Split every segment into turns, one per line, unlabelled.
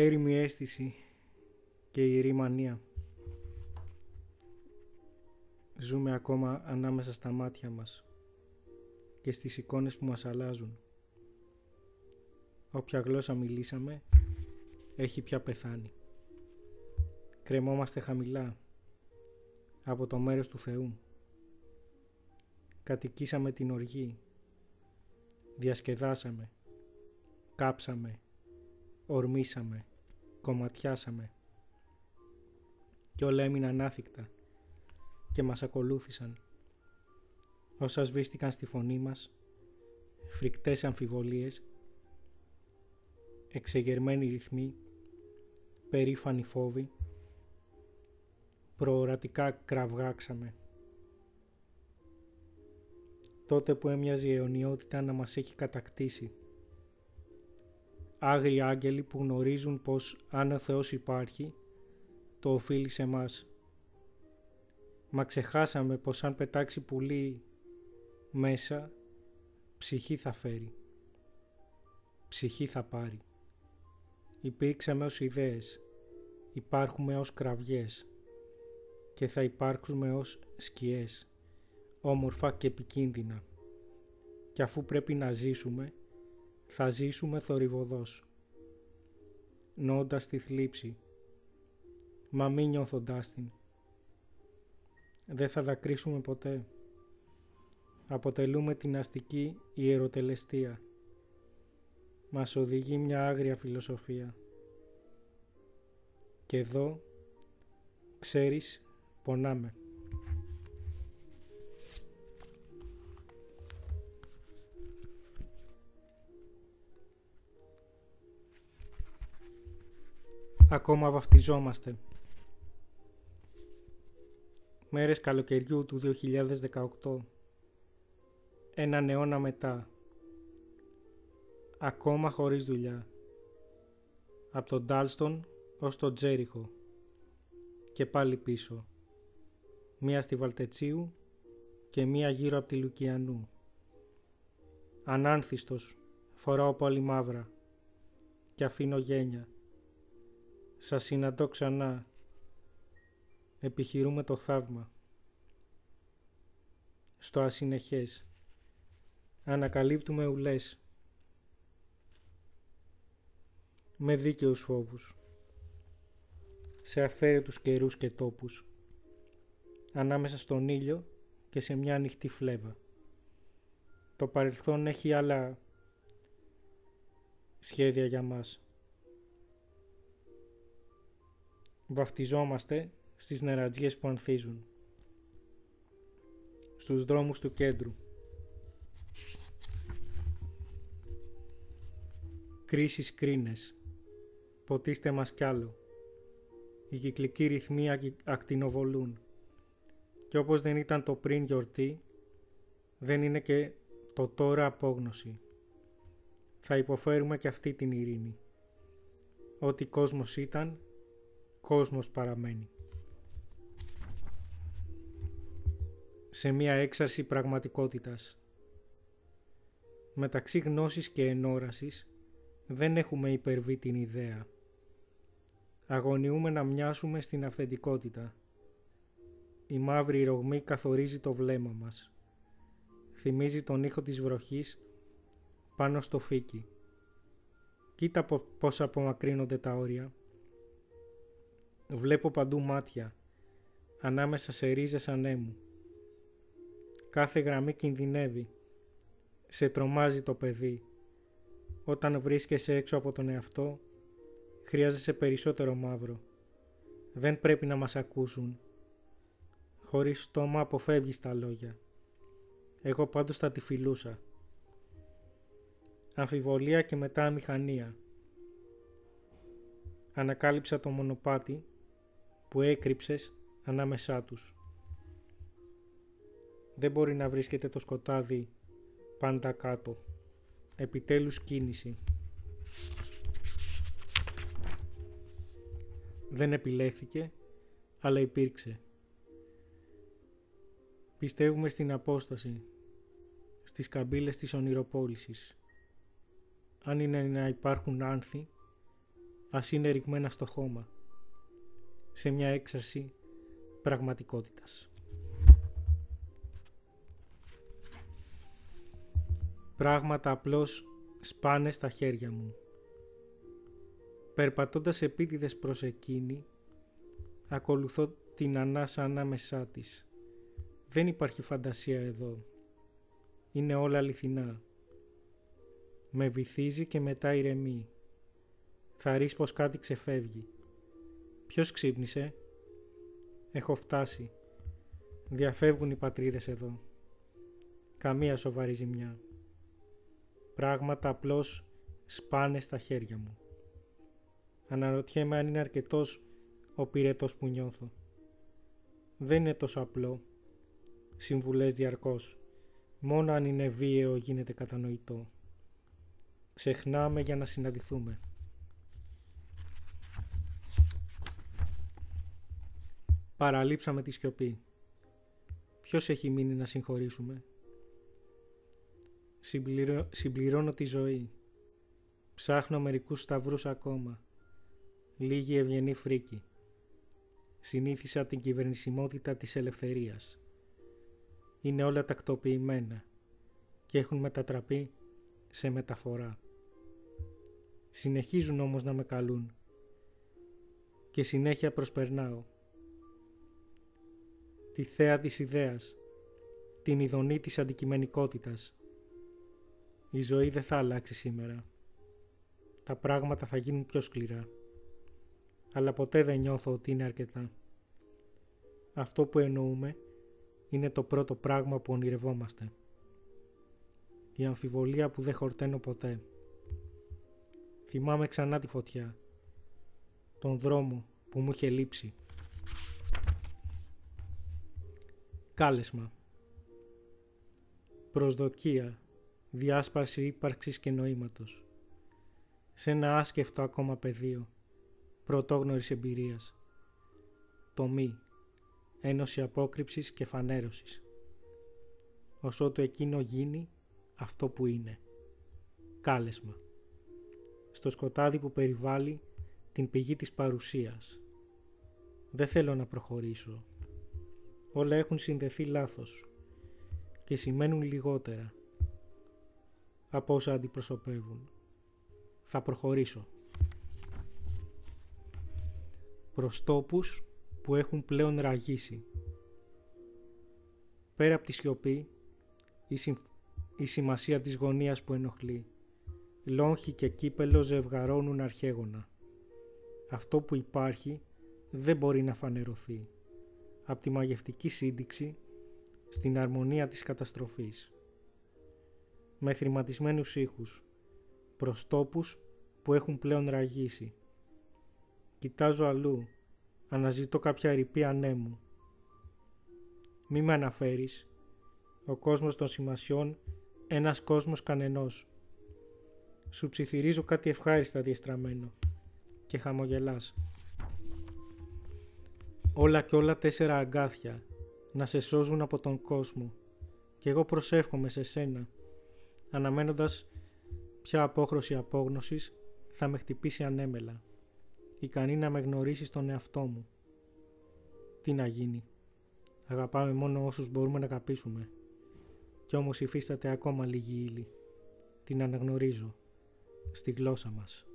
έρημη αίσθηση και ιερή μανία. Ζούμε ακόμα ανάμεσα στα μάτια μας και στις εικόνες που μας αλλάζουν. Όποια γλώσσα μιλήσαμε έχει πια πεθάνει. Κρεμόμαστε χαμηλά από το μέρος του Θεού. Κατοικήσαμε την οργή. Διασκεδάσαμε. Κάψαμε. Ορμήσαμε. Κομματιάσαμε. Και όλα έμειναν άθικτα και μας ακολούθησαν. Όσα σβήστηκαν στη φωνή μας, φρικτές αμφιβολίες, εξεγερμένοι ρυθμοί, περήφανοι φόβοι, προορατικά κραυγάξαμε. Τότε που έμοιαζε η αιωνιότητα να μας έχει κατακτήσει. Άγριοι άγγελοι που γνωρίζουν πως αν ο Θεός υπάρχει, το οφείλει σε μας. Μα ξεχάσαμε πως αν πετάξει πουλί μέσα, ψυχή θα φέρει. Ψυχή θα πάρει. Υπήρξαμε ως ιδέες, υπάρχουμε ως κραυγές και θα υπάρξουμε ως σκιές, όμορφα και επικίνδυνα. Και αφού πρέπει να ζήσουμε, θα ζήσουμε θορυβοδός, νόντας τη θλίψη, μα μη νιώθοντάς την. Δεν θα δακρύσουμε ποτέ. Αποτελούμε την αστική ιεροτελεστία. Μας οδηγεί μια άγρια φιλοσοφία. Και εδώ, ξέρεις, πονάμε. Ακόμα βαφτιζόμαστε. Μέρες καλοκαιριού του 2018. Έναν αιώνα μετά. Ακόμα χωρίς δουλειά. Από τον Ντάλστον ως τον Τζέριχο. Και πάλι πίσω μία στη Βαλτετσίου και μία γύρω από τη Λουκιανού. Ανάνθιστος, φοράω πολύ μαύρα και αφήνω γένια. Σας συναντώ ξανά, επιχειρούμε το θαύμα. Στο ασυνεχές, ανακαλύπτουμε ουλές. Με δίκαιους φόβους, σε αφαίρετους καιρούς και τόπους ανάμεσα στον ήλιο και σε μια ανοιχτή φλέβα. Το παρελθόν έχει άλλα σχέδια για μας. Βαφτιζόμαστε στις νερατζιές που ανθίζουν. Στους δρόμους του κέντρου. Κρίσεις κρίνες. Ποτίστε μας κι άλλο. Οι κυκλικοί ρυθμοί ακτινοβολούν. Και όπως δεν ήταν το πριν γιορτή, δεν είναι και το τώρα απόγνωση. Θα υποφέρουμε και αυτή την ειρήνη. Ό,τι κόσμος ήταν, κόσμος παραμένει. Σε μια έξαρση πραγματικότητας. Μεταξύ γνώσης και ενόρασης δεν έχουμε υπερβεί την ιδέα. Αγωνιούμε να μοιάσουμε στην αυθεντικότητα η μαύρη ρογμή καθορίζει το βλέμμα μας. Θυμίζει τον ήχο της βροχής πάνω στο φύκι. Κοίτα πώς απομακρύνονται τα όρια. Βλέπω παντού μάτια, ανάμεσα σε ρίζες ανέμου. Κάθε γραμμή κινδυνεύει. Σε τρομάζει το παιδί. Όταν βρίσκεσαι έξω από τον εαυτό, χρειάζεσαι περισσότερο μαύρο. Δεν πρέπει να μας ακούσουν Χωρίς στόμα αποφεύγεις τα λόγια. Εγώ πάντως θα τη φιλούσα. Αμφιβολία και μετά μηχανία. Ανακάλυψα το μονοπάτι που έκρυψες ανάμεσά τους. Δεν μπορεί να βρίσκεται το σκοτάδι πάντα κάτω. Επιτέλους κίνηση. Δεν επιλέχθηκε, αλλά υπήρξε. Πιστεύουμε στην απόσταση, στις καμπύλες της ονειροπόλησης. Αν είναι να υπάρχουν άνθη, ας είναι ρηγμένα στο χώμα, σε μια έξαρση πραγματικότητας. Πράγματα απλώς σπάνε στα χέρια μου. Περπατώντας επίτηδες προς εκείνη, ακολουθώ την ανάσα ανάμεσά της. Δεν υπάρχει φαντασία εδώ. Είναι όλα αληθινά. Με βυθίζει και μετά ηρεμεί. Θα ρίξει πως κάτι ξεφεύγει. Ποιος ξύπνησε; Έχω φτάσει. Διαφεύγουν οι πατρίδες εδώ. Καμία σοβαρή ζημιά. Πράγματα απλώς σπάνε στα χέρια μου. Αναρωτιέμαι αν είναι αρκετός ο πυρετός που νιώθω. Δεν είναι τόσο απλό. Συμβουλές διαρκώς. Μόνο αν είναι βίαιο γίνεται κατανοητό. Ξεχνάμε για να συναντηθούμε. Παραλείψαμε τη σιωπή. Ποιος έχει μείνει να συγχωρήσουμε; Συμπληρώ... Συμπληρώνω τη ζωή. Ψάχνω μερικούς σταυρούς ακόμα. Λίγη ευγενή φρίκη. Συνήθισα την κυβερνησιμότητα της ελευθερίας. Είναι όλα τακτοποιημένα και έχουν μετατραπεί σε μεταφορά. Συνεχίζουν όμως να με καλούν και συνέχεια προσπερνάω. Τη θέα της ιδέας, την ειδονή της αντικειμενικότητας. Η ζωή δεν θα αλλάξει σήμερα. Τα πράγματα θα γίνουν πιο σκληρά. Αλλά ποτέ δεν νιώθω ότι είναι αρκετά. Αυτό που εννοούμε είναι το πρώτο πράγμα που ονειρευόμαστε. Η αμφιβολία που δεν χορταίνω ποτέ. Θυμάμαι ξανά τη φωτιά. Τον δρόμο που μου είχε λείψει. Κάλεσμα. Προσδοκία. Διάσπαρση ύπαρξης και νοήματος. Σε ένα άσκεφτο ακόμα πεδίο. Πρωτόγνωρης εμπειρίας. Το μη. Ένωση απόκρυψης και φανέρωσης. Ωσότου εκείνο γίνει αυτό που είναι. Κάλεσμα στο σκοτάδι που περιβάλλει την πηγή της παρουσίας. Δεν θέλω να προχωρήσω. Όλα έχουν συνδεθεί λάθος και σημαίνουν λιγότερα από όσα αντιπροσωπεύουν. Θα προχωρήσω. Προς τόπους που έχουν πλέον ραγίσει. Πέρα από τη σιωπή, η, η σημασία της γωνίας που ενοχλεί λόγχη και κύπελο ζευγαρώνουν αρχαίγωνα. Αυτό που υπάρχει δεν μπορεί να φανερωθεί. Από τη μαγευτική σύνδεξη στην αρμονία της καταστροφής. Με θρηματισμένους ήχους, προς τόπους που έχουν πλέον ραγίσει. Κοιτάζω αλλού, αναζητώ κάποια ρηπή ανέμου. Μη με αναφέρεις. Ο κόσμος των σημασιών, ένας κόσμος κανενός. Σου ψιθυρίζω κάτι ευχάριστα διεστραμμένο και χαμογελάς. Όλα και όλα τέσσερα αγκάθια να σε σώζουν από τον κόσμο και εγώ προσεύχομαι σε σένα αναμένοντας ποια απόχρωση απόγνωσης θα με χτυπήσει ανέμελα ικανή να με γνωρίσεις στον εαυτό μου. Τι να γίνει. Αγαπάμε μόνο όσους μπορούμε να αγαπήσουμε. Κι όμως υφίσταται ακόμα λίγη ύλη. Την αναγνωρίζω στη γλώσσα μας.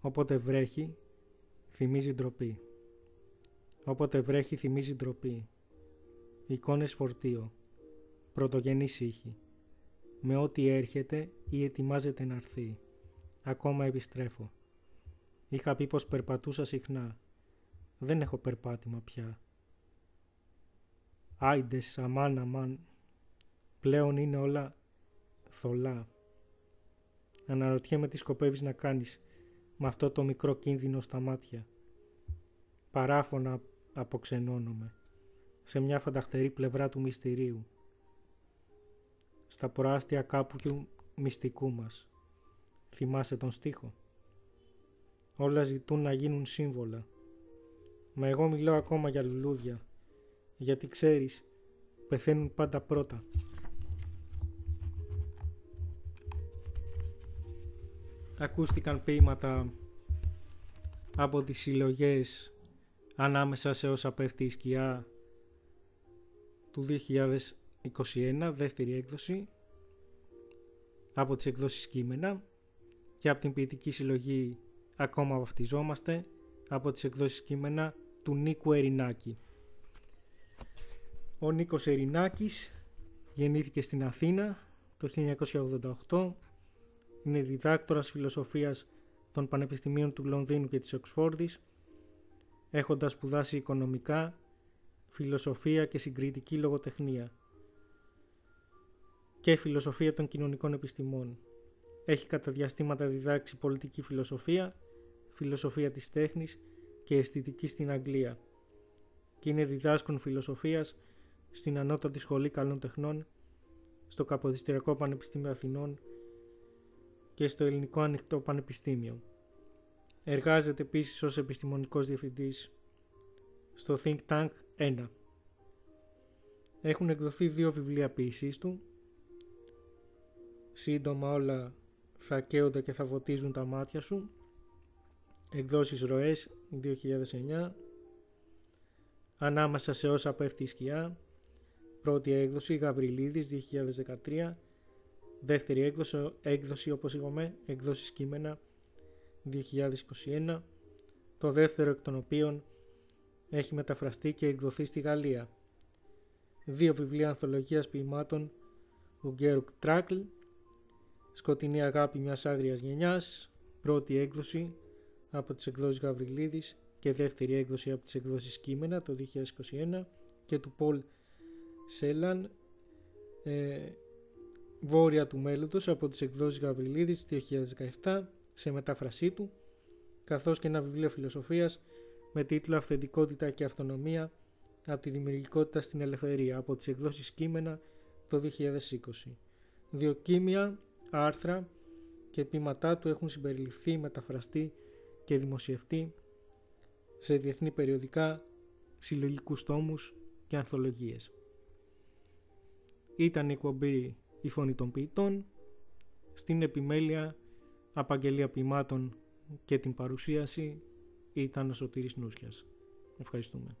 Όποτε βρέχει, θυμίζει ντροπή. Όποτε βρέχει, θυμίζει ντροπή. Εικόνες φορτίο. Πρωτογενής ήχη. Με ό,τι έρχεται ή ετοιμάζεται να έρθει. Ακόμα επιστρέφω. Είχα πει πως περπατούσα συχνά. Δεν έχω περπάτημα πια. Άιντες, αμάν, αμάν. Πλέον είναι όλα θολά. Αναρωτιέμαι τι σκοπεύεις να κάνεις με αυτό το μικρό κίνδυνο στα μάτια. Παράφωνα αποξενώνομαι σε μια φανταχτερή πλευρά του μυστηρίου. Στα προάστια κάπου μυστικού μας. Θυμάσαι τον στίχο. Όλα ζητούν να γίνουν σύμβολα. Μα εγώ μιλάω ακόμα για λουλούδια. Γιατί ξέρεις, πεθαίνουν πάντα πρώτα. Ακούστηκαν ποίηματα από τις συλλογές ανάμεσα σε όσα πέφτει η σκιά του 2021, δεύτερη έκδοση, από τις εκδόσεις κείμενα και από την ποιητική συλλογή ακόμα βαφτιζόμαστε από τις εκδόσεις κείμενα του Νίκου Ερινάκη. Ο Νίκος Ερινάκης γεννήθηκε στην Αθήνα το 1988. Είναι διδάκτορας φιλοσοφίας των Πανεπιστημίων του Λονδίνου και της Οξφόρδης, έχοντας σπουδάσει οικονομικά, φιλοσοφία και συγκριτική λογοτεχνία και φιλοσοφία των κοινωνικών επιστημών. Έχει κατά διαστήματα διδάξει πολιτική φιλοσοφία, φιλοσοφία της τέχνης και αισθητική στην Αγγλία και είναι διδάσκων φιλοσοφίας στην Ανώτατη Σχολή Καλών Τεχνών, στο Καποδιστριακό Πανεπιστήμιο Αθηνών και στο Ελληνικό Ανοιχτό Πανεπιστήμιο. Εργάζεται επίσης ως επιστημονικός διευθυντής στο Think Tank 1. Έχουν εκδοθεί δύο βιβλία ποιησής του. Σύντομα όλα θα καίονται και θα βοτίζουν τα μάτια σου. Εκδόσεις Ροές 2009. Ανάμεσα σε όσα πέφτει η σκιά Πρώτη έκδοση Γαβριλίδης 2013. Δεύτερη έκδοση, έκδοση όπως είπαμε, εκδόσεις κείμενα 2021. Το δεύτερο εκ των οποίων έχει μεταφραστεί και εκδοθεί στη Γαλλία. Δύο βιβλία ανθολογίας ποιημάτων του Γκέρουκ Τράκλ, Σκοτεινή αγάπη μιας άγριας γενιάς, πρώτη έκδοση από τις εκδόσεις Γαβριλίδης και δεύτερη έκδοση από τις εκδόσεις Κείμενα το 2021 και του Πολ Σέλαν ε, Βόρεια του μέλλοντος από τις εκδόσεις Γαβριλίδης 2017 σε μετάφρασή του καθώς και ένα βιβλίο φιλοσοφίας με τίτλο «Αυθεντικότητα και αυτονομία από τη δημιουργικότητα στην ελευθερία» από τις εκδόσεις κείμενα το 2020. Δύο κείμια, άρθρα και ποίηματά του έχουν συμπεριληφθεί, μεταφραστεί και δημοσιευτεί σε διεθνή περιοδικά, συλλογικούς τόμους και ανθολογίες. Ήταν η εκπομπή «Η Φωνή των Ποιητών» στην επιμέλεια απαγγελία ποιημάτων και την παρουσίαση ήταν ο Σωτήρης Νούσιας. Ευχαριστούμε.